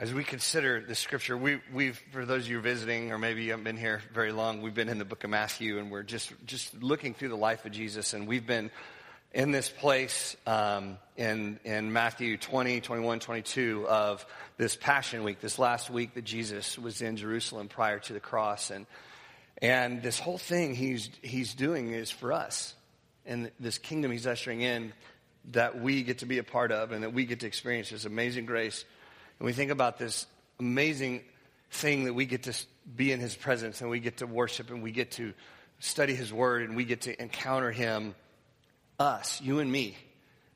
As we consider the scripture, we, we've, for those of you visiting, or maybe you haven't been here very long, we've been in the book of Matthew and we're just, just looking through the life of Jesus. And we've been in this place um, in, in Matthew 20, 21, 22 of this Passion Week, this last week that Jesus was in Jerusalem prior to the cross. And, and this whole thing he's, he's doing is for us. And this kingdom he's ushering in that we get to be a part of and that we get to experience this amazing grace and we think about this amazing thing that we get to be in his presence and we get to worship and we get to study his word and we get to encounter him, us, you and me.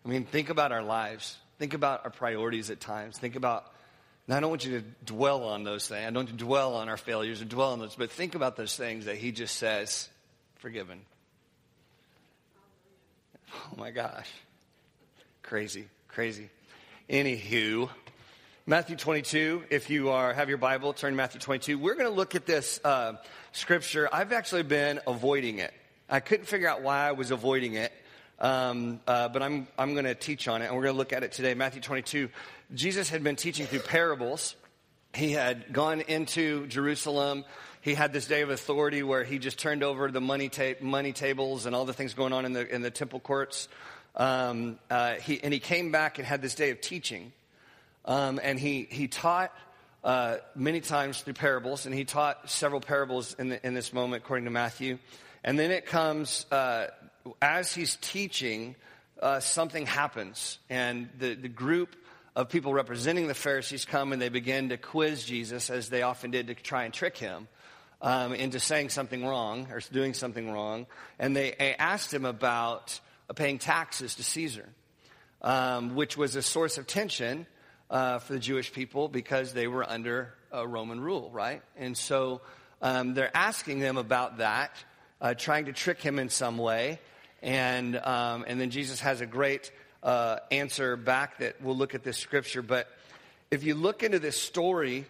I mean, think about our lives. Think about our priorities at times. Think about, now I don't want you to dwell on those things. I don't want you to dwell on our failures or dwell on those, but think about those things that he just says, forgiven. Oh my gosh. Crazy, crazy. Anywho, Matthew 22, if you are, have your Bible, turn to Matthew 22. We're going to look at this uh, scripture. I've actually been avoiding it. I couldn't figure out why I was avoiding it, um, uh, but I'm, I'm going to teach on it, and we're going to look at it today. Matthew 22. Jesus had been teaching through parables. He had gone into Jerusalem. He had this day of authority where he just turned over the money, ta- money tables and all the things going on in the, in the temple courts. Um, uh, he, and he came back and had this day of teaching. Um, and he, he taught uh, many times through parables, and he taught several parables in, the, in this moment, according to Matthew. And then it comes, uh, as he's teaching, uh, something happens, and the, the group of people representing the Pharisees come and they begin to quiz Jesus, as they often did to try and trick him. Um, into saying something wrong or doing something wrong, and they, they asked him about paying taxes to Caesar, um, which was a source of tension uh, for the Jewish people because they were under Roman rule, right? And so um, they're asking them about that, uh, trying to trick him in some way. And, um, and then Jesus has a great uh, answer back that we'll look at this scripture. But if you look into this story,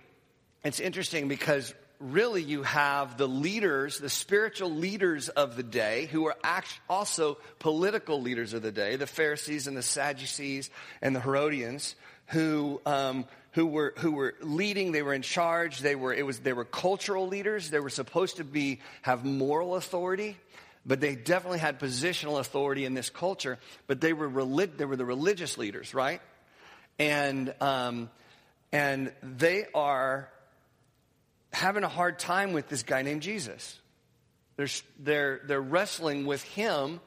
it's interesting because really you have the leaders, the spiritual leaders of the day, who are also political leaders of the day, the Pharisees and the Sadducees and the Herodians, who, um, who, were, who were leading, they were in charge, they were, it was, they were cultural leaders, they were supposed to be, have moral authority, but they definitely had positional authority in this culture, but they were, relig- they were the religious leaders, right? And, um, and they are having a hard time with this guy named Jesus. They're, they're, they're wrestling with him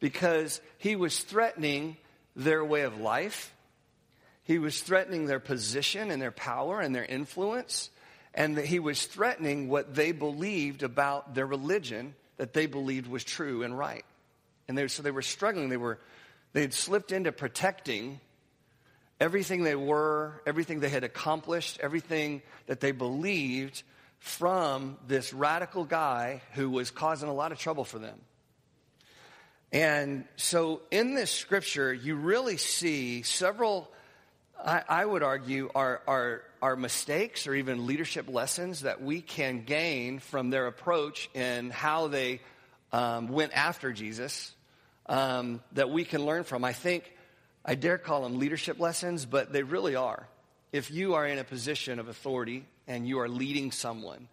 because he was threatening their way of life he was threatening their position and their power and their influence. And that he was threatening what they believed about their religion that they believed was true and right. And they, so they were struggling. They were, they had slipped into protecting everything they were, everything they had accomplished, everything that they believed from this radical guy who was causing a lot of trouble for them. And so in this scripture, you really see several I, I would argue, are, are, are mistakes or even leadership lessons that we can gain from their approach and how they um, went after Jesus um, that we can learn from. I think I dare call them leadership lessons, but they really are. If you are in a position of authority and you are leading someone,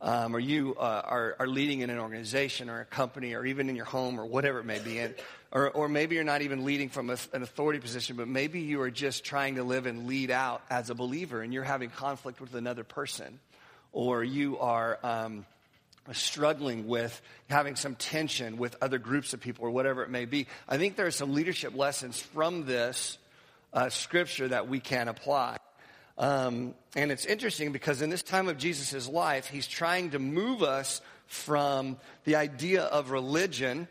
um, or you uh, are, are leading in an organization or a company or even in your home or whatever it may be, and or, or maybe you're not even leading from a, an authority position, but maybe you are just trying to live and lead out as a believer and you're having conflict with another person. Or you are um, struggling with having some tension with other groups of people or whatever it may be. I think there are some leadership lessons from this uh, scripture that we can apply. Um, and it's interesting because in this time of Jesus' life, he's trying to move us from the idea of religion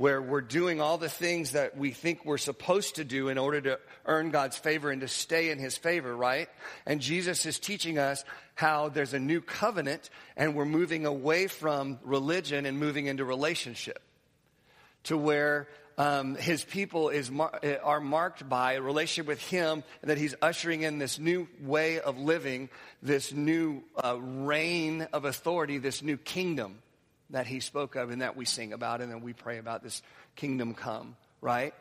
where we're doing all the things that we think we're supposed to do in order to earn God's favor and to stay in His favor, right? And Jesus is teaching us how there's a new covenant and we're moving away from religion and moving into relationship to where um, his people is mar- are marked by a relationship with him that he's ushering in this new way of living, this new uh, reign of authority, this new kingdom that he spoke of and that we sing about and then we pray about this kingdom come, right?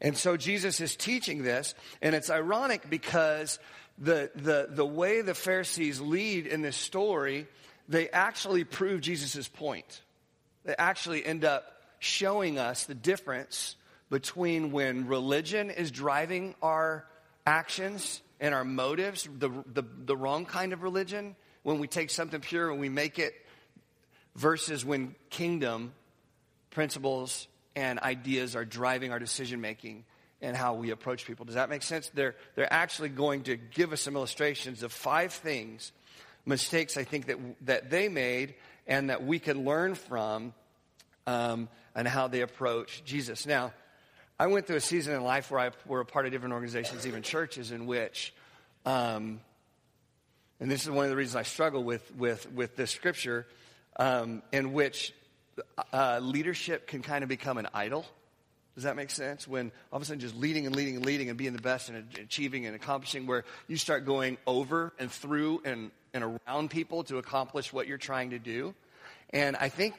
And so Jesus is teaching this, and it's ironic because the, the, the way the Pharisees lead in this story, they actually prove Jesus' point. They actually end up showing us the difference between when religion is driving our actions and our motives, the, the, the wrong kind of religion, when we take something pure and we make it, versus when kingdom principles and ideas are driving our decision making and how we approach people. Does that make sense? They're, they're actually going to give us some illustrations of five things, mistakes I think that, that they made and that we can learn from um, and how they approach Jesus. Now, I went through a season in life where I were a part of different organizations, even churches, in which, um, and this is one of the reasons I struggle with, with, with this scripture, um, in which uh, leadership can kind of become an idol. Does that make sense? When all of a sudden just leading and leading and leading and being the best and achieving and accomplishing, where you start going over and through and, and around people to accomplish what you're trying to do. And I think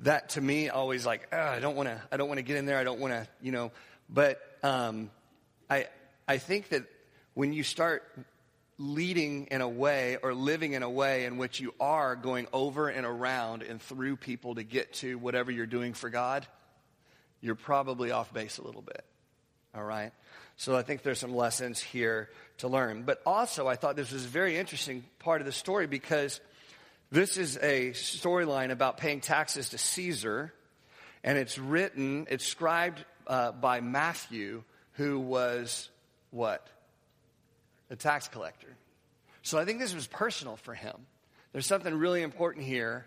that to me always like oh, I don't want to I don't want to get in there I don't want to you know but um, I I think that when you start leading in a way or living in a way in which you are going over and around and through people to get to whatever you're doing for God you're probably off base a little bit. All right? So I think there's some lessons here to learn. But also I thought this was a very interesting part of the story because this is a storyline about paying taxes to Caesar, and it's written, it's scribed uh, by Matthew, who was what? A tax collector. So I think this was personal for him. There's something really important here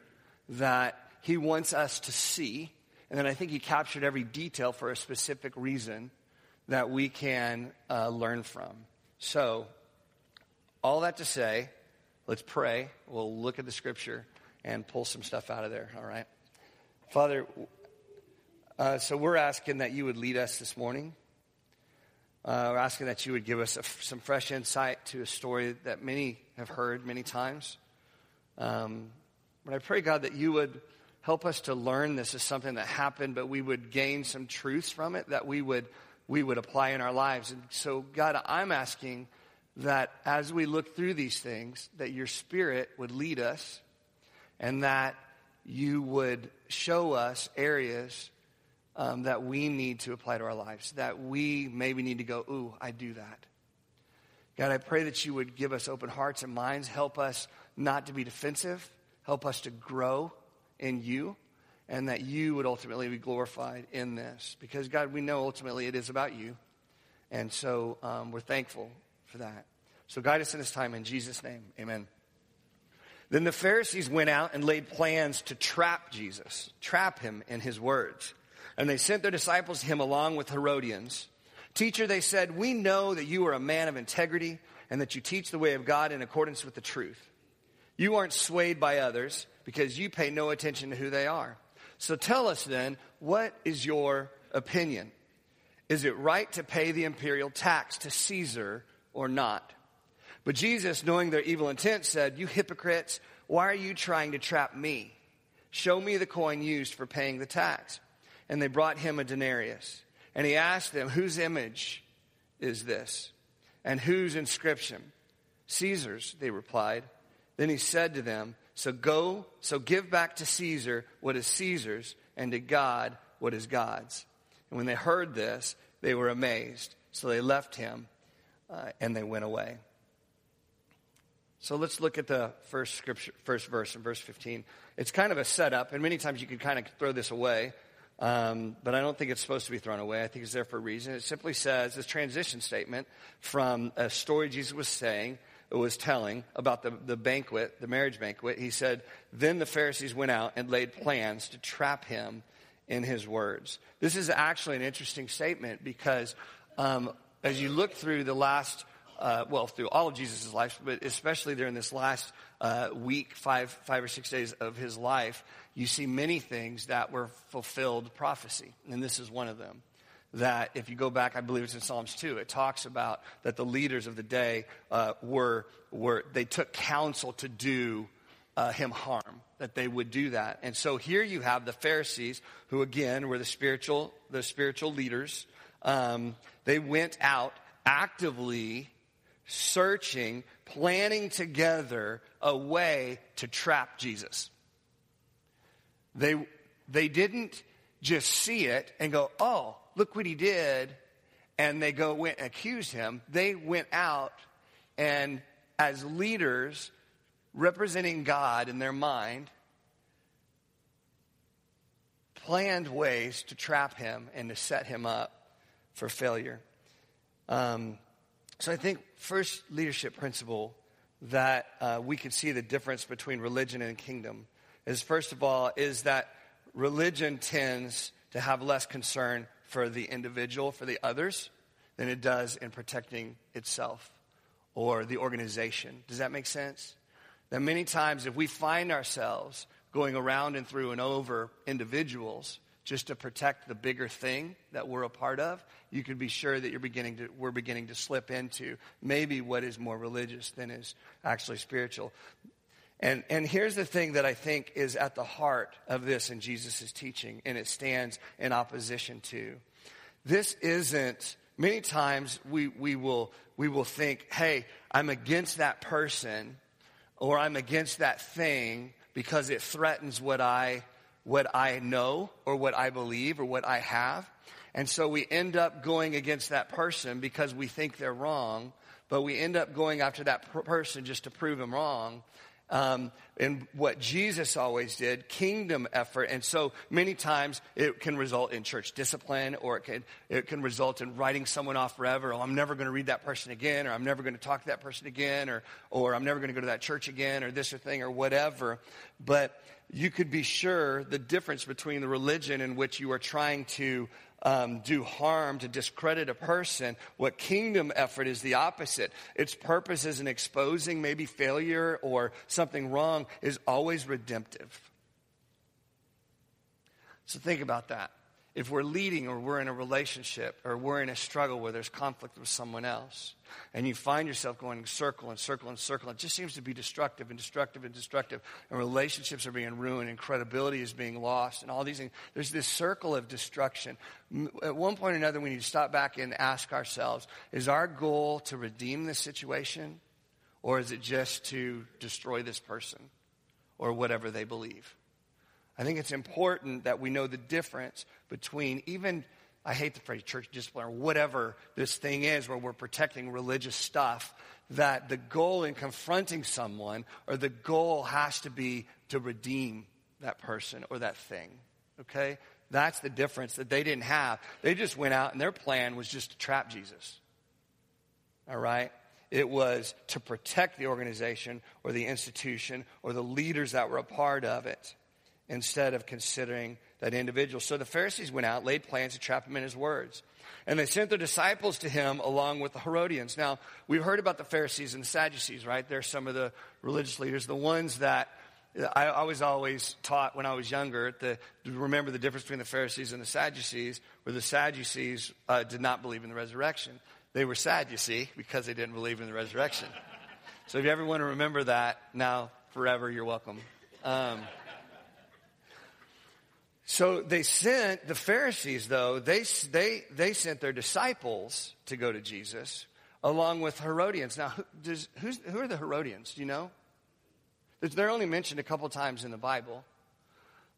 that he wants us to see, and then I think he captured every detail for a specific reason that we can uh, learn from. So, all that to say, Let's pray. We'll look at the scripture and pull some stuff out of there, all right? Father, uh, so we're asking that you would lead us this morning. Uh, we're asking that you would give us a, some fresh insight to a story that many have heard many times. Um, but I pray, God, that you would help us to learn this is something that happened, but we would gain some truths from it that we would, we would apply in our lives. And so, God, I'm asking that as we look through these things, that your spirit would lead us and that you would show us areas um, that we need to apply to our lives, that we maybe need to go, ooh, I do that. God, I pray that you would give us open hearts and minds, help us not to be defensive, help us to grow in you, and that you would ultimately be glorified in this. Because, God, we know ultimately it is about you. And so um, we're thankful for that. So guide us in this time in Jesus' name. Amen. Then the Pharisees went out and laid plans to trap Jesus, trap him in his words. And they sent their disciples to him along with Herodians. Teacher, they said, we know that you are a man of integrity and that you teach the way of God in accordance with the truth. You aren't swayed by others because you pay no attention to who they are. So tell us then, what is your opinion? Is it right to pay the imperial tax to Caesar or not? But Jesus, knowing their evil intent, said, You hypocrites, why are you trying to trap me? Show me the coin used for paying the tax. And they brought him a denarius. And he asked them, Whose image is this? And whose inscription? Caesar's, they replied. Then he said to them, So go, so give back to Caesar what is Caesar's, and to God what is God's. And when they heard this, they were amazed. So they left him uh, and they went away. So let's look at the first scripture, first verse in verse 15. It's kind of a setup, and many times you could kind of throw this away, um, but I don't think it's supposed to be thrown away. I think it's there for a reason. It simply says this transition statement from a story Jesus was saying, was telling about the, the banquet, the marriage banquet. He said, Then the Pharisees went out and laid plans to trap him in his words. This is actually an interesting statement because um, as you look through the last uh, well, through all of Jesus' life, but especially during this last uh, week, five, five or six days of his life, you see many things that were fulfilled prophecy. And this is one of them. That if you go back, I believe it's in Psalms 2, it talks about that the leaders of the day uh, were, were, they took counsel to do uh, him harm, that they would do that. And so here you have the Pharisees, who again were the spiritual, the spiritual leaders. Um, they went out actively searching, planning together a way to trap Jesus. They, they didn't just see it and go, oh, look what he did, and they go went and accused him. They went out and as leaders representing God in their mind, planned ways to trap him and to set him up for failure. Um, so I think first leadership principle that uh, we can see the difference between religion and kingdom is first of all is that religion tends to have less concern for the individual, for the others, than it does in protecting itself or the organization. Does that make sense? That many times, if we find ourselves going around and through and over individuals just to protect the bigger thing that we're a part of, you can be sure that you're beginning to, we're beginning to slip into maybe what is more religious than is actually spiritual. And, and here's the thing that I think is at the heart of this in Jesus' teaching, and it stands in opposition to. This isn't, many times we, we, will, we will think, hey, I'm against that person or I'm against that thing because it threatens what I, what I know or what I believe or what I have. And so we end up going against that person because we think they're wrong, but we end up going after that person just to prove them wrong um, and what Jesus always did, kingdom effort. And so many times it can result in church discipline or it can, it can result in writing someone off forever. Oh, I'm never going to read that person again, or I'm never going to talk to that person again, or, or I'm never going to go to that church again, or this or thing, or whatever. But you could be sure the difference between the religion in which you are trying to um, do harm, to discredit a person. What kingdom effort is the opposite. Its purpose is in exposing maybe failure or something wrong is always redemptive. So think about that if we're leading or we're in a relationship or we're in a struggle where there's conflict with someone else and you find yourself going circle and circle and circle, it just seems to be destructive and destructive and destructive, and relationships are being ruined and credibility is being lost and all these things. There's this circle of destruction. At one point or another, we need to stop back and ask ourselves is our goal to redeem this situation or is it just to destroy this person or whatever they believe? I think it's important that we know the difference between even, I hate the phrase church discipline or whatever this thing is where we're protecting religious stuff, that the goal in confronting someone or the goal has to be to redeem that person or that thing. Okay? That's the difference that they didn't have. They just went out and their plan was just to trap Jesus. All right? It was to protect the organization or the institution or the leaders that were a part of it instead of considering that individual. So the Pharisees went out, laid plans to trap him in his words. And they sent their disciples to him along with the Herodians. Now, we've heard about the Pharisees and the Sadducees, right? They're some of the religious leaders, the ones that I, I was always taught when I was younger to remember the difference between the Pharisees and the Sadducees, where the Sadducees uh, did not believe in the resurrection. They were sad, you see, because they didn't believe in the resurrection. So if you ever want to remember that, now forever, you're welcome. Um, so they sent the Pharisees, though, they, they, they sent their disciples to go to Jesus along with Herodians. Now, does, who are the Herodians? Do you know? They're only mentioned a couple times in the Bible.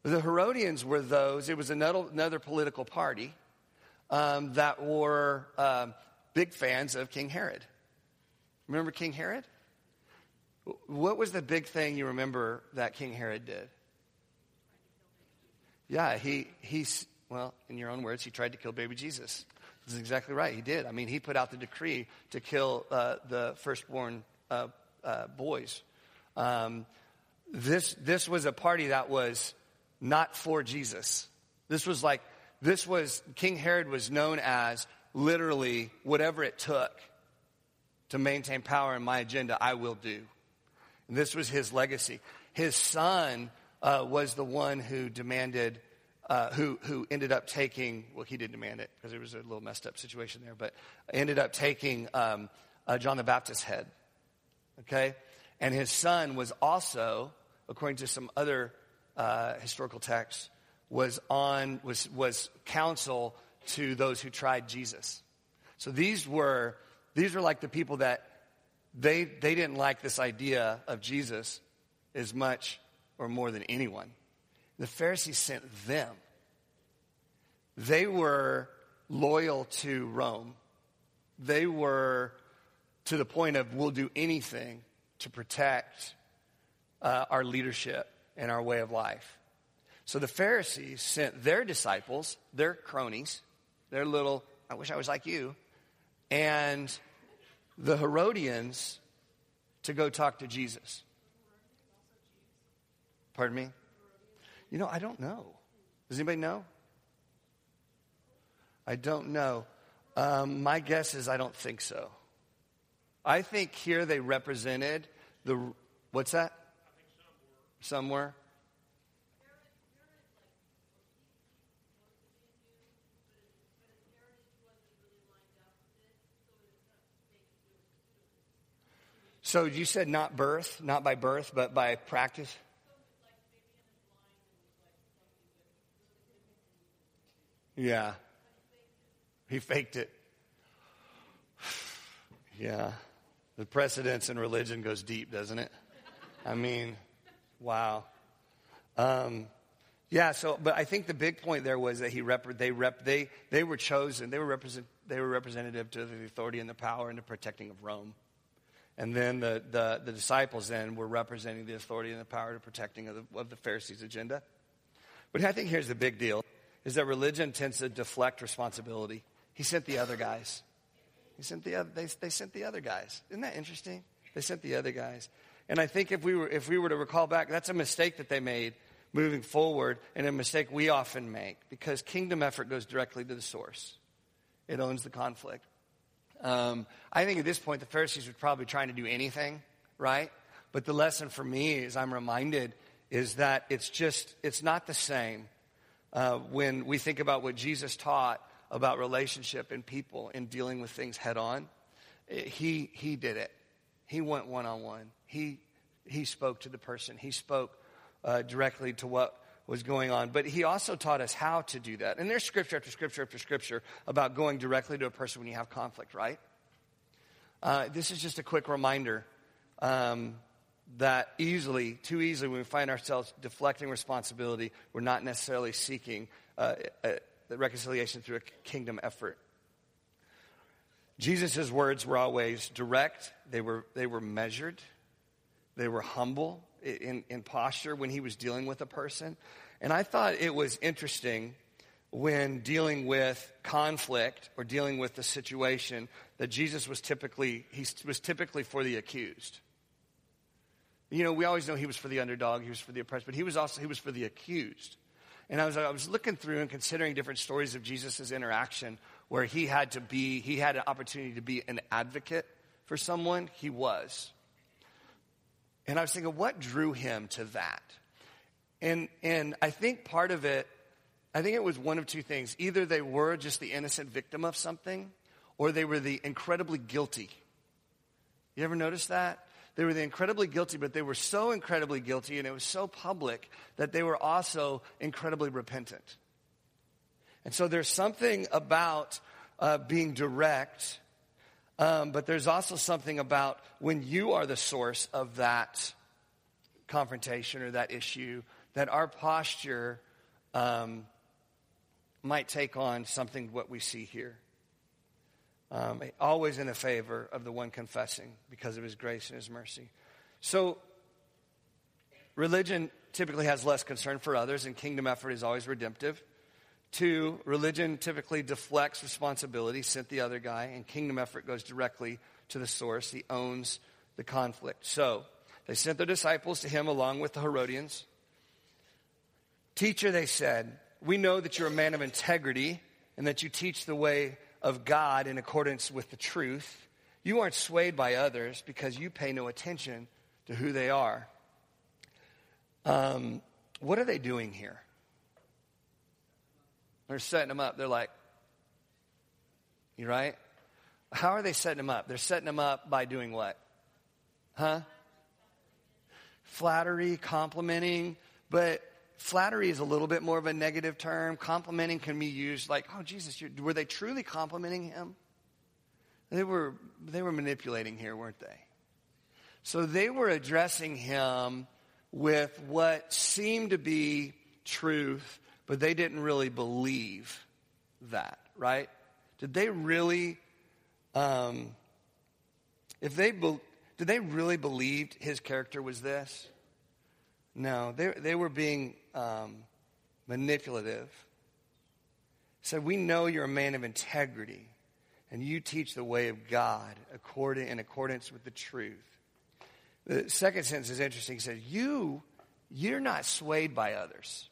The Herodians were those, it was another, another political party um, that were um, big fans of King Herod. Remember King Herod? What was the big thing you remember that King Herod did? Yeah, he, he's, well, in your own words, he tried to kill baby Jesus. This is exactly right. He did. I mean, he put out the decree to kill uh, the firstborn uh, uh, boys. Um, this, this was a party that was not for Jesus. This was like, this was, King Herod was known as literally whatever it took to maintain power in my agenda, I will do. And this was his legacy. His son uh, was the one who demanded, uh, who, who ended up taking, well, he didn't demand it because it was a little messed up situation there, but ended up taking um, uh, John the Baptist's head. Okay? And his son was also, according to some other uh, historical texts, was on, was, was counsel to those who tried Jesus. So these were, these were like the people that they, they didn't like this idea of Jesus as much or more than anyone. The Pharisees sent them. They were loyal to Rome. They were to the point of, we'll do anything to protect uh, our leadership and our way of life. So the Pharisees sent their disciples, their cronies, their little, I wish I was like you, and the Herodians to go talk to Jesus. Pardon me? You know, I don't know. Does anybody know? I don't know. Um, my guess is I don't think so. I think here they represented the. What's that? Somewhere. So you said not birth, not by birth, but by practice? Yeah. He faked it. Yeah. The precedence in religion goes deep, doesn't it? I mean, wow. Um, yeah, so, but I think the big point there was that he rep, they, rep, they, they were chosen, they were, represent, they were representative to the authority and the power and the protecting of Rome. And then the, the, the disciples then were representing the authority and the power to protecting of the, of the Pharisees' agenda. But I think here's the big deal, is that religion tends to deflect responsibility. He sent the other guys. He sent the other, they, they sent the other guys. Isn't that interesting? They sent the other guys. And I think if we were, if we were to recall back, that's a mistake that they made moving forward and a mistake we often make because kingdom effort goes directly to the source. It owns the conflict. Um, I think at this point the Pharisees were probably trying to do anything, right? But the lesson for me, as I'm reminded, is that it's just, it's not the same uh, when we think about what Jesus taught about relationship and people and dealing with things head on. He, he did it. He went one on one. He, he spoke to the person. He spoke uh, directly to what was going on. But he also taught us how to do that. And there's scripture after scripture after scripture about going directly to a person when you have conflict, right? Uh, this is just a quick reminder um, that easily, too easily, when we find ourselves deflecting responsibility, we're not necessarily seeking uh, a, the reconciliation through a kingdom effort. Jesus' words were always direct, they were, they were measured, they were humble in, in posture when he was dealing with a person. And I thought it was interesting when dealing with conflict or dealing with the situation that Jesus was typically, he was typically for the accused. You know, we always know he was for the underdog, he was for the oppressed, but he was also, he was for the accused. And I was, I was looking through and considering different stories of Jesus' interaction where he had to be, he had an opportunity to be an advocate for someone. He was. And I was thinking, what drew him to that? And, and I think part of it, I think it was one of two things. Either they were just the innocent victim of something, or they were the incredibly guilty. You ever notice that? They were the incredibly guilty, but they were so incredibly guilty and it was so public that they were also incredibly repentant. And so there's something about uh, being direct, um, but there's also something about when you are the source of that confrontation or that issue, that our posture um, might take on something what we see here um, always in the favor of the one confessing because of his grace and his mercy. So, religion typically has less concern for others, and kingdom effort is always redemptive. Two, religion typically deflects responsibility, sent the other guy, and kingdom effort goes directly to the source. He owns the conflict. So, they sent their disciples to him along with the Herodians. Teacher, they said, we know that you're a man of integrity and that you teach the way of God in accordance with the truth. You aren't swayed by others because you pay no attention to who they are. Um, what are they doing here? They're setting them up. They're like, you right? How are they setting them up? They're setting them up by doing what? Huh? Flattery, complimenting, but Flattery is a little bit more of a negative term. Complimenting can be used like, oh, Jesus, were they truly complimenting him? They were, they were manipulating here, weren't they? So they were addressing him with what seemed to be truth, but they didn't really believe that, right? Did they really, um, if they, be, did they really believed his character was this? No, they, they were being um, manipulative. Said, we know you're a man of integrity and you teach the way of God according, in accordance with the truth. The second sentence is interesting. He says, You, you're not swayed by others.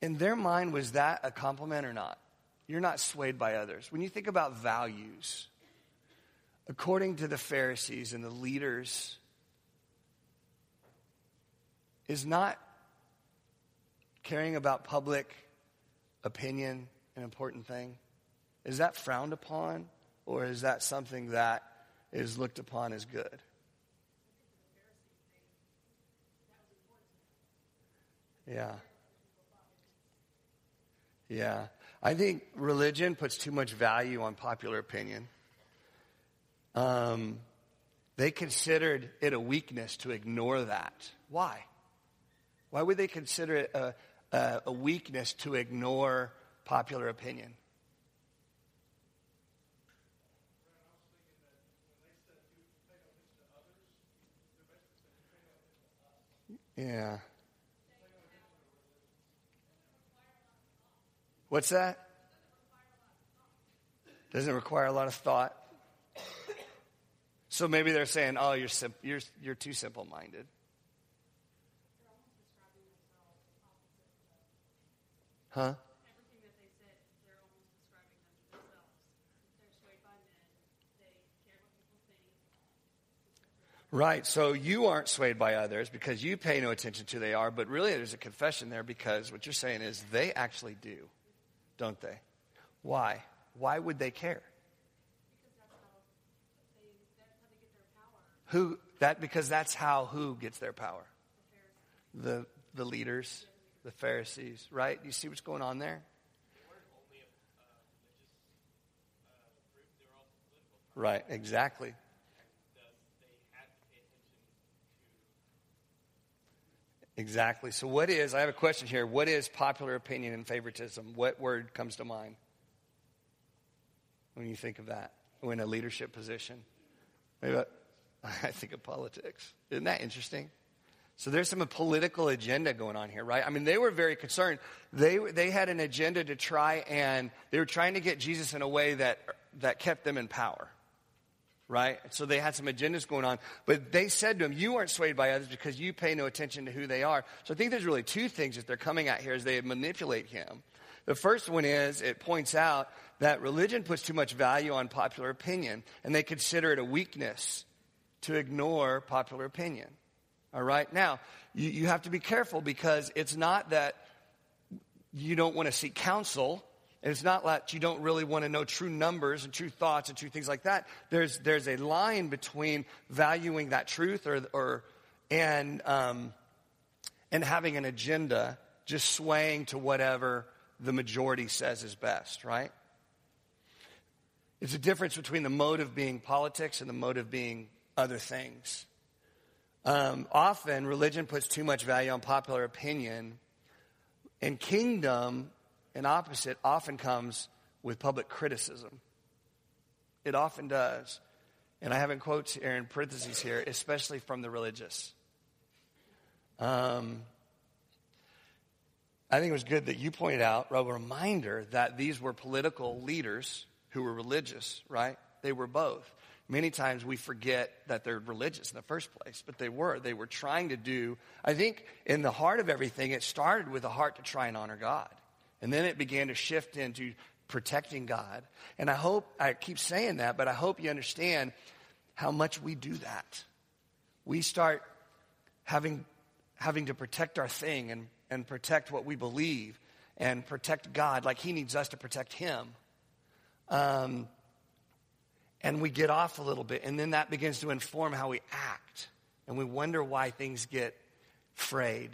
In their mind, was that a compliment or not? You're not swayed by others. When you think about values, according to the Pharisees and the leaders, is not caring about public opinion an important thing? Is that frowned upon, or is that something that is looked upon as good? Yeah. Yeah. I think religion puts too much value on popular opinion. Um, they considered it a weakness to ignore that. Why? Why would they consider it a, a, a weakness to ignore popular opinion. Yeah. What's that? Doesn't require a lot of thought. So maybe they're saying, "Oh, you're sim- you're you're too simple-minded." Huh? Right. So you aren't swayed by others because you pay no attention to they are, but really there's a confession there because what you're saying is they actually do, don't they? Why? Why would they care? Who that because that's how who gets their power? The the leaders, the Pharisees, right? You see what's going on there? Right, exactly. Exactly. So, what is, I have a question here. What is popular opinion and favoritism? What word comes to mind when you think of that? When a leadership position? Maybe I think of politics. Isn't that interesting? So there's some political agenda going on here, right? I mean, they were very concerned. They, they had an agenda to try and they were trying to get Jesus in a way that, that kept them in power right? So they had some agendas going on. But they said to him, You aren't swayed by others because you pay no attention to who they are. So I think there's really two things that they're coming at here as they manipulate him. The first one is it points out that religion puts too much value on popular opinion, and they consider it a weakness to ignore popular opinion. All right? Now, you, you have to be careful because it's not that you don't want to seek counsel and it's not that you don't really want to know true numbers and true thoughts and true things like that. There's, there's a line between valuing that truth or, or, and, um, and having an agenda just swaying to whatever the majority says is best, right? It's a difference between the motive being politics and the motive being other things. Um, often, religion puts too much value on popular opinion, and kingdom and opposite often comes with public criticism. It often does. And I have in quotes here, in parentheses here, especially from the religious. Um, I think it was good that you pointed out a reminder that these were political leaders who were religious, right? They were both. Many times we forget that they're religious in the first place, but they were. They were trying to do, I think in the heart of everything, it started with a heart to try and honor God. And then it began to shift into protecting God. And I hope, I keep saying that, but I hope you understand how much we do that. We start having, having to protect our thing and, and protect what we believe and protect God like He needs us to protect Him. Um, and we get off a little bit, and then that begins to inform how we act. And we wonder why things get frayed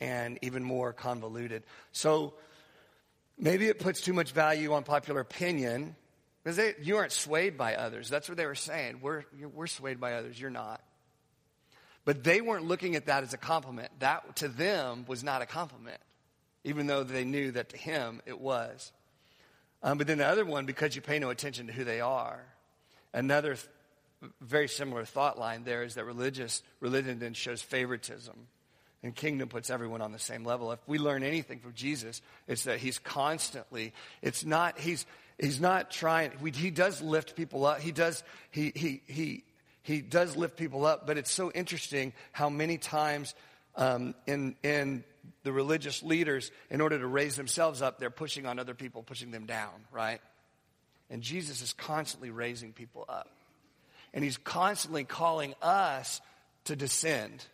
and even more convoluted. So, Maybe it puts too much value on popular opinion, Because they, you aren't swayed by others. That's what they were saying. We're, we're swayed by others. You're not. But they weren't looking at that as a compliment. That to them was not a compliment, even though they knew that to him it was. Um, but then the other one, because you pay no attention to who they are. Another th- very similar thought line there is that religious religion then shows favoritism. And kingdom puts everyone on the same level. If we learn anything from Jesus, it's that he's constantly, it's not, he's, he's not trying, he does lift people up. He does, he, he, he, he does lift people up, but it's so interesting how many times um, in, in the religious leaders, in order to raise themselves up, they're pushing on other people, pushing them down, right? And Jesus is constantly raising people up. And he's constantly calling us to descend.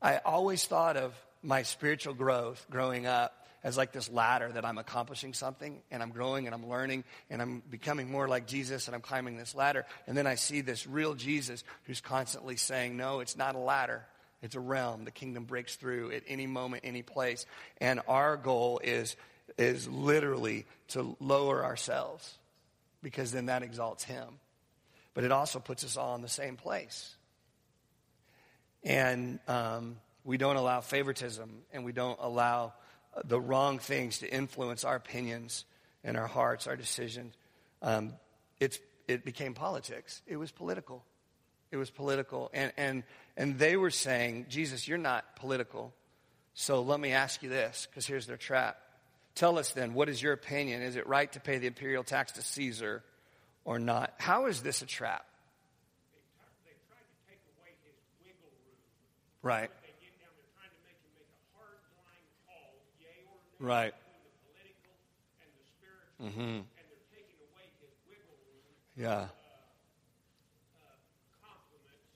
I always thought of my spiritual growth growing up as like this ladder that I'm accomplishing something and I'm growing and I'm learning and I'm becoming more like Jesus and I'm climbing this ladder. And then I see this real Jesus who's constantly saying, No, it's not a ladder. It's a realm. The kingdom breaks through at any moment, any place. And our goal is, is literally to lower ourselves because then that exalts him. But it also puts us all in the same place. And um, we don't allow favoritism and we don't allow the wrong things to influence our opinions and our hearts, our decisions. Um, it's, it became politics. It was political. It was political. And, and, and they were saying, Jesus, you're not political. So let me ask you this, because here's their trap. Tell us then, what is your opinion? Is it right to pay the imperial tax to Caesar or not? How is this a trap? They, tried to take away his wiggle room. Right. Right. Mm-hmm. and they're taking away his wiggle room. Yeah. Compliments,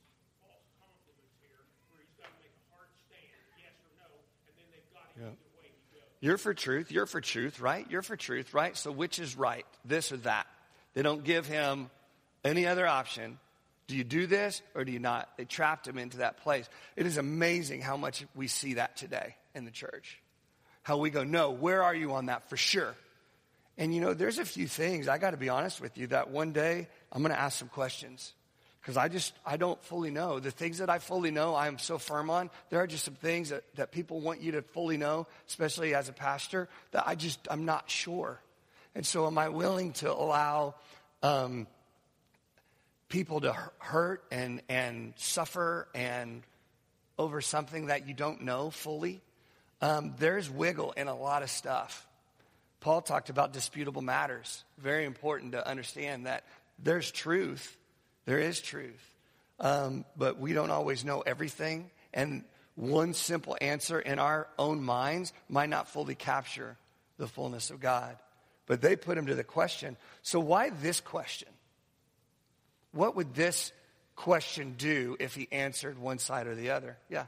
false compliments here, where he's got to make a hard stand, yes or no, and then they've got him Yeah. either way he goes. You're for truth. You're for truth, right? You're for truth, right? So which is right? This or that? They don't give him any other option. Do you do this or do you not? They trapped him into that place. It is amazing how much we see that today in the church. How we go, no, where are you on that for sure? And you know, there's a few things, I got to be honest with you, that one day I'm going to ask some questions. Because I just, I don't fully know. The things that I fully know, I am so firm on. There are just some things that, that people want you to fully know, especially as a pastor, that I just, I'm not sure. And so am I willing to allow um, people to hurt and, and suffer and over something that you don't know fully? Um, there's wiggle in a lot of stuff. Paul talked about disputable matters. Very important to understand that there's truth. There is truth. Um, but we don't always know everything. And one simple answer in our own minds might not fully capture the fullness of God. But they put him to the question so, why this question? What would this question do if he answered one side or the other? Yeah.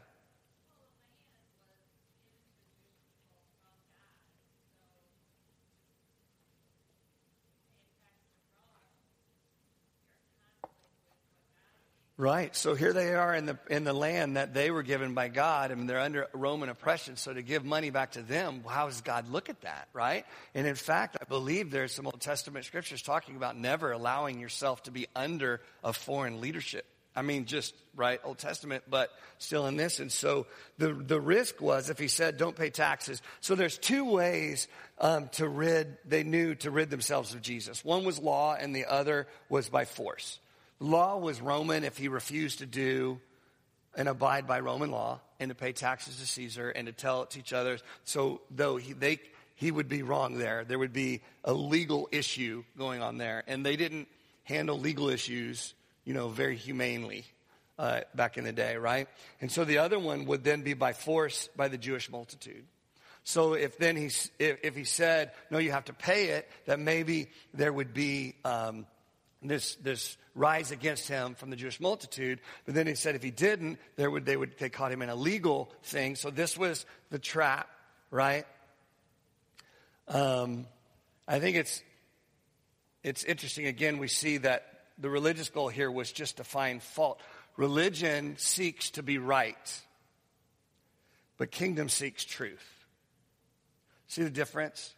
Right. So here they are in the in the land that they were given by God, and they're under Roman oppression. So to give money back to them, how does God look at that? Right. And in fact, I believe there's some Old Testament scriptures talking about never allowing yourself to be under a foreign leadership. I mean, just right Old Testament, but still in this. And so the the risk was if he said, "Don't pay taxes." So there's two ways um, to rid. They knew to rid themselves of Jesus. One was law, and the other was by force. Law was Roman if he refused to do and abide by Roman law and to pay taxes to Caesar and to tell it to each other. So though he, they, he would be wrong there, there would be a legal issue going on there. And they didn't handle legal issues, you know, very humanely uh, back in the day, right? And so the other one would then be by force by the Jewish multitude. So if then he, if, if he said, no, you have to pay it, that maybe there would be, um, this, this rise against him from the Jewish multitude. But then he said if he didn't, there would, they would, they caught him in a legal thing. So this was the trap, right? Um, I think it's, it's interesting. Again, we see that the religious goal here was just to find fault. Religion seeks to be right, but kingdom seeks truth. See the difference?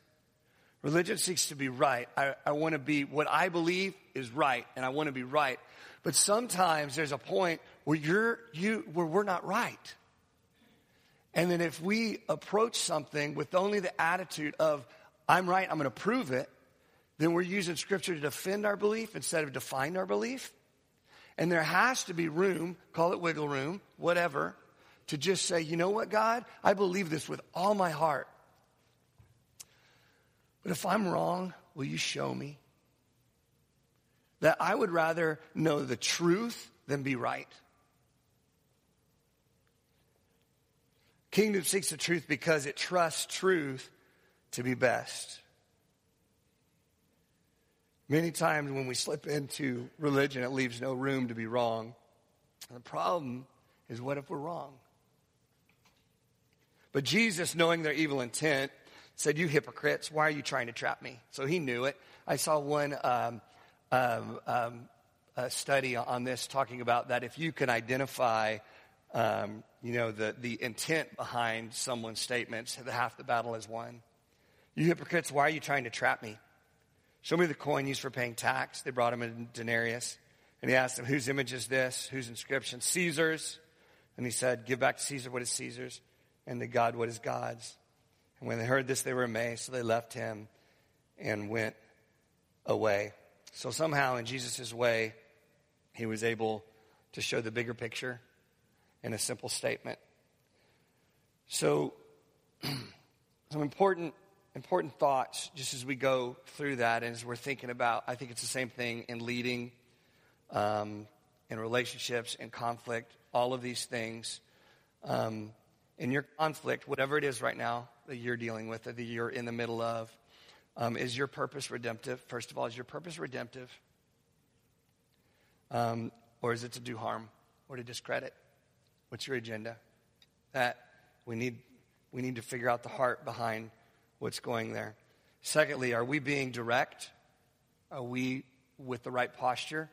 Religion seeks to be right. I, I want to be, what I believe is right, and I want to be right. But sometimes there's a point where you're, you, where we're not right. And then if we approach something with only the attitude of, I'm right, I'm going to prove it, then we're using scripture to defend our belief instead of define our belief. And there has to be room, call it wiggle room, whatever, to just say, you know what, God, I believe this with all my heart. But if I'm wrong, will you show me? That I would rather know the truth than be right. Kingdom seeks the truth because it trusts truth to be best. Many times when we slip into religion, it leaves no room to be wrong. the problem is what if we're wrong? But Jesus, knowing their evil intent, said, You hypocrites, why are you trying to trap me? So he knew it. I saw one um, um, um, study on this talking about that if you can identify um, you know, the, the intent behind someone's statements, half the battle is won. You hypocrites, why are you trying to trap me? Show me the coin used for paying tax. They brought him a denarius. And he asked him, Whose image is this? Whose inscription? Caesar's. And he said, Give back to Caesar what is Caesar's, and to God what is God's. And when they heard this, they were amazed. So they left him and went away. So somehow, in Jesus' way, he was able to show the bigger picture in a simple statement. So, some important, important thoughts just as we go through that and as we're thinking about, I think it's the same thing in leading, um, in relationships, in conflict, all of these things. Um, in your conflict, whatever it is right now that you're dealing with, that you're in the middle of, um, is your purpose redemptive? First of all, is your purpose redemptive? Um, or is it to do harm or to discredit? What's your agenda? That we need, we need to figure out the heart behind what's going there. Secondly, are we being direct? Are we with the right posture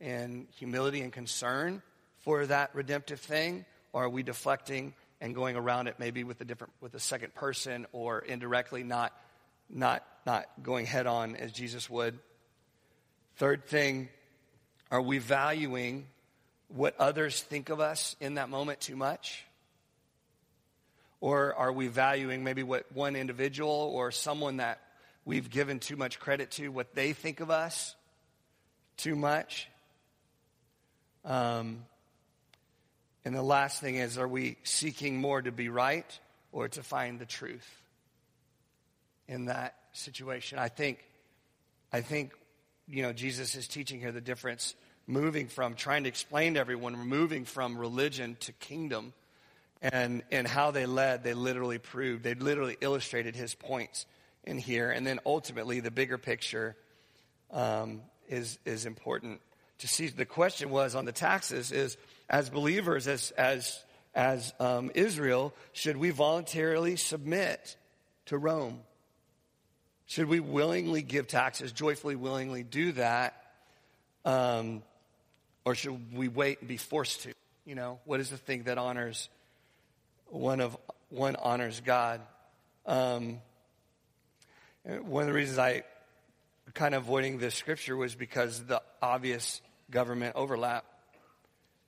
and humility and concern for that redemptive thing? Or are we deflecting and going around it maybe with a different with a second person or indirectly not not not going head on as Jesus would? Third thing, are we valuing what others think of us in that moment too much? Or are we valuing maybe what one individual or someone that we've given too much credit to, what they think of us too much? Um, and the last thing is, are we seeking more to be right or to find the truth in that situation? I think, I think, you know, Jesus is teaching here the difference moving from trying to explain to everyone, moving from religion to kingdom. And, and how they led, they literally proved, they literally illustrated his points in here. And then ultimately, the bigger picture um, is, is important to see. The question was on the taxes is, as believers, as, as, as um, Israel, should we voluntarily submit to Rome? Should we willingly give taxes, joyfully, willingly do that? Um, or should we wait and be forced to? You know, what is the thing that honors one of one honors God? Um, one of the reasons I kind of avoiding this scripture was because the obvious government overlap.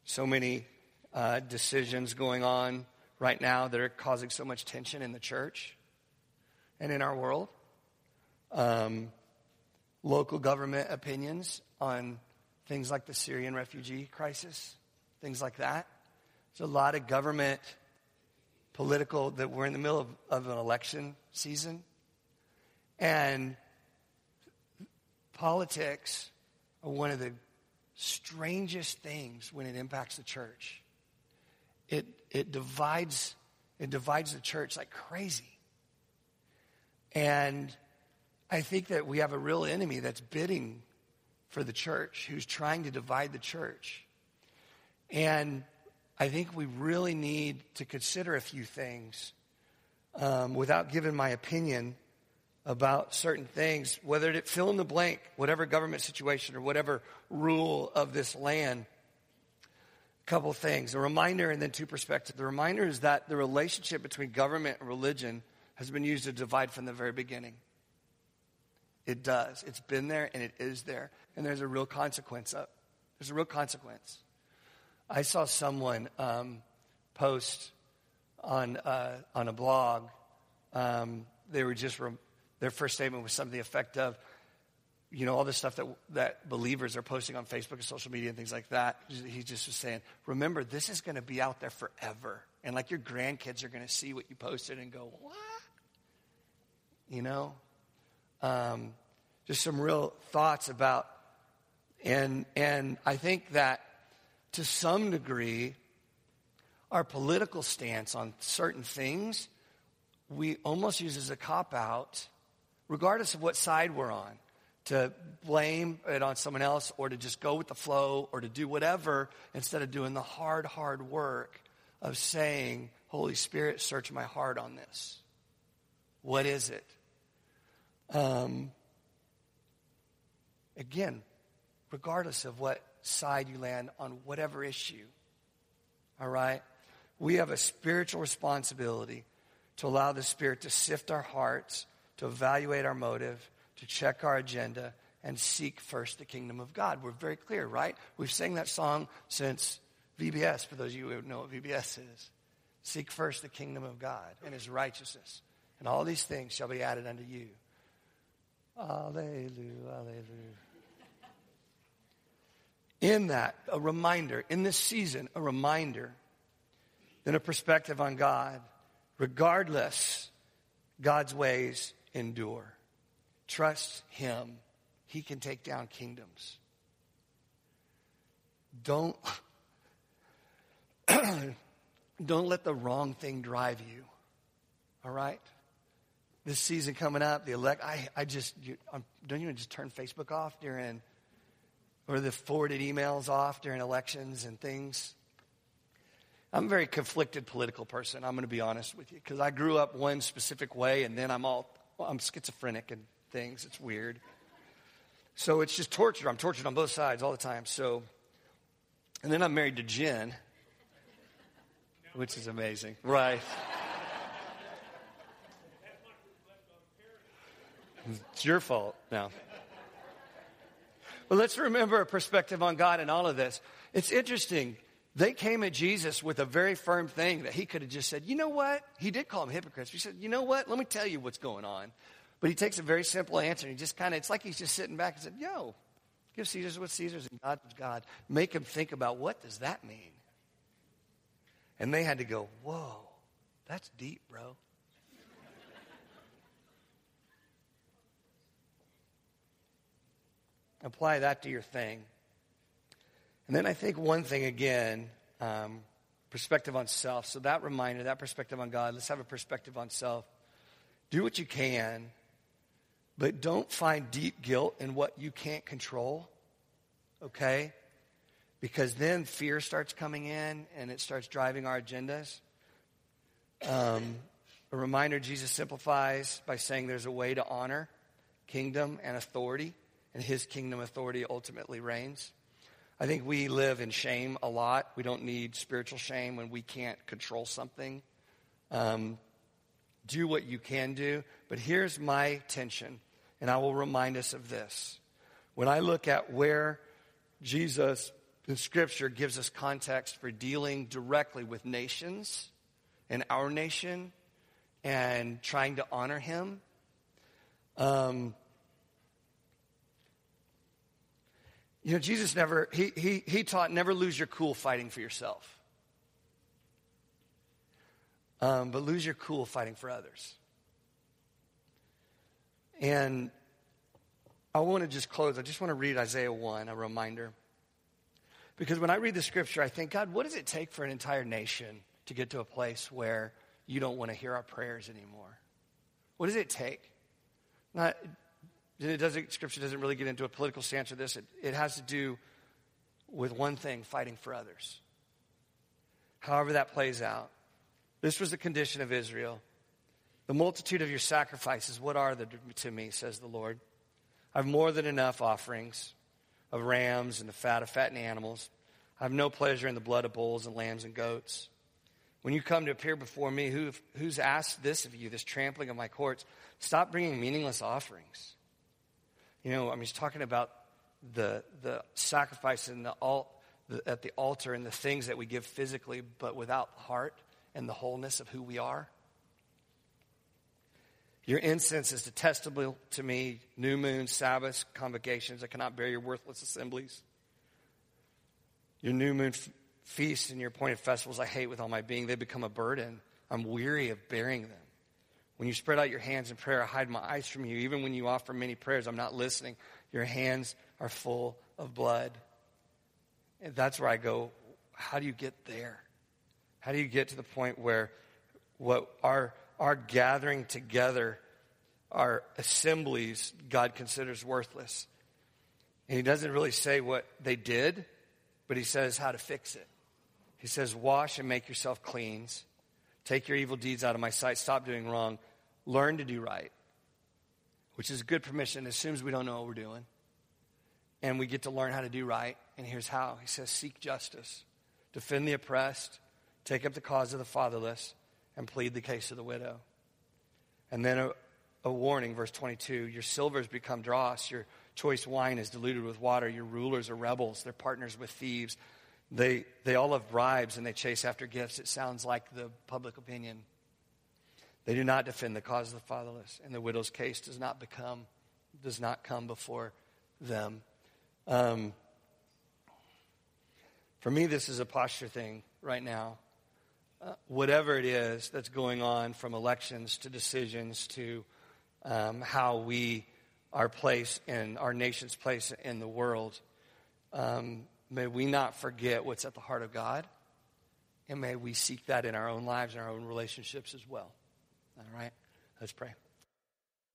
So many uh, decisions going on right now that are causing so much tension in the church and in our world. Um, local government opinions on things like the Syrian refugee crisis, things like that. There's a lot of government, political, that we're in the middle of, of an election season. And politics are one of the strangest things when it impacts the church. It, it divides it divides the church like crazy. And I think that we have a real enemy that's bidding for the church, who's trying to divide the church. And I think we really need to consider a few things um, without giving my opinion about certain things, whether it fill in the blank, whatever government situation or whatever rule of this land. A couple things. A reminder and then two perspectives. The reminder is that the relationship between government and religion has been used to divide from the very beginning. It does. It's been there and it is there. And there's a real consequence up. There's a real consequence. I saw someone um, post on, uh, on a blog. Um, they were just, re- their first statement was something the effect of, you know, all the stuff that, that believers are posting on Facebook and social media and things like that. He just was saying, remember, this is going to be out there forever. And like your grandkids are going to see what you posted and go, what? You know? Um, just some real thoughts about, and, and I think that to some degree, our political stance on certain things, we almost use as a cop out, regardless of what side we're on to blame it on someone else or to just go with the flow or to do whatever instead of doing the hard, hard work of saying, Holy Spirit, search my heart on this. What is it? Um, again, regardless of what side you land on whatever issue, all right? We have a spiritual responsibility to allow the Spirit to sift our hearts, to evaluate our motive, to check our agenda and seek first the kingdom of God. We're very clear, right? We've sang that song since VBS, for those of you who know what VBS is. Seek first the kingdom of God and his righteousness, and all these things shall be added unto you. Alleluia, alleluia. In that, a reminder, in this season, a reminder, then a perspective on God. Regardless, God's ways endure. Trust Him. He can take down kingdoms. Don't, don't let the wrong thing drive you. All right? This season coming up, the elect, I, I just, you, don't you just turn Facebook off during, or the forwarded emails off during elections and things? I'm a very conflicted political person. I'm going to be honest with you because I grew up one specific way and then I'm all, well, I'm schizophrenic and things. It's weird. So it's just torture. I'm tortured on both sides all the time. So, and then I'm married to Jen, which is amazing. Right. It's your fault now. But let's remember a perspective on God in all of this. It's interesting. They came at Jesus with a very firm thing that he could have just said, you know what? He did call them hypocrites. He said, you know what? Let me tell you what's going on. But he takes a very simple answer and he just kind of, it's like he's just sitting back and said, yo, give Caesar's what Caesar's and God was God. Make him think about what does that mean? And they had to go, whoa, that's deep, bro. Apply that to your thing. And then I think one thing again, um, perspective on self. So that reminder, that perspective on God, let's have a perspective on self. Do what you can but don't find deep guilt in what you can't control, okay? Because then fear starts coming in and it starts driving our agendas. Um, a reminder Jesus simplifies by saying there's a way to honor kingdom and authority, and his kingdom authority ultimately reigns. I think we live in shame a lot. We don't need spiritual shame when we can't control something. Um, do what you can do. But here's my tension and I will remind us of this. When I look at where Jesus in Scripture gives us context for dealing directly with nations and our nation and trying to honor Him, um, you know, Jesus never, he, he, he taught never lose your cool fighting for yourself, um, but lose your cool fighting for others. And I want to just close. I just want to read Isaiah 1, a reminder. Because when I read the scripture, I think, God, what does it take for an entire nation to get to a place where you don't want to hear our prayers anymore? What does it take? Not, it doesn't, scripture doesn't really get into a political stance of this. It, it has to do with one thing fighting for others. However, that plays out. This was the condition of Israel. The multitude of your sacrifices, what are they to me, says the Lord? I have more than enough offerings of rams and the fat of fattened animals. I have no pleasure in the blood of bulls and lambs and goats. When you come to appear before me, who, who's asked this of you, this trampling of my courts? Stop bringing meaningless offerings. You know, I mean, he's talking about the, the sacrifice and the, al- the, at the altar and the things that we give physically, but without the heart and the wholeness of who we are. Your incense is detestable to me. New moons, Sabbaths, convocations. I cannot bear your worthless assemblies. Your new moon f- feasts and your appointed festivals I hate with all my being. They become a burden. I'm weary of bearing them. When you spread out your hands in prayer, I hide my eyes from you. Even when you offer many prayers, I'm not listening. Your hands are full of blood. And that's where I go, how do you get there? How do you get to the point where what our, our gathering together, our assemblies, God considers worthless? And he doesn't really say what they did, but he says how to fix it. He says, Wash and make yourself clean. Take your evil deeds out of my sight. Stop doing wrong. Learn to do right, which is good permission as soon as we don't know what we're doing. And we get to learn how to do right. And here's how He says, Seek justice, defend the oppressed, take up the cause of the fatherless, and plead the case of the widow. And then a, a warning, verse 22 Your silver has become dross, your choice wine is diluted with water, your rulers are rebels, they're partners with thieves. They, they all have bribes and they chase after gifts. It sounds like the public opinion. They do not defend the cause of the fatherless, and the widow's case does not become, does not come before them. Um, for me, this is a posture thing right now. Uh, whatever it is that's going on, from elections to decisions to um, how we, our place in our nation's place in the world, um, May we not forget what's at the heart of God, and may we seek that in our own lives and our own relationships as well. All right? Let's pray.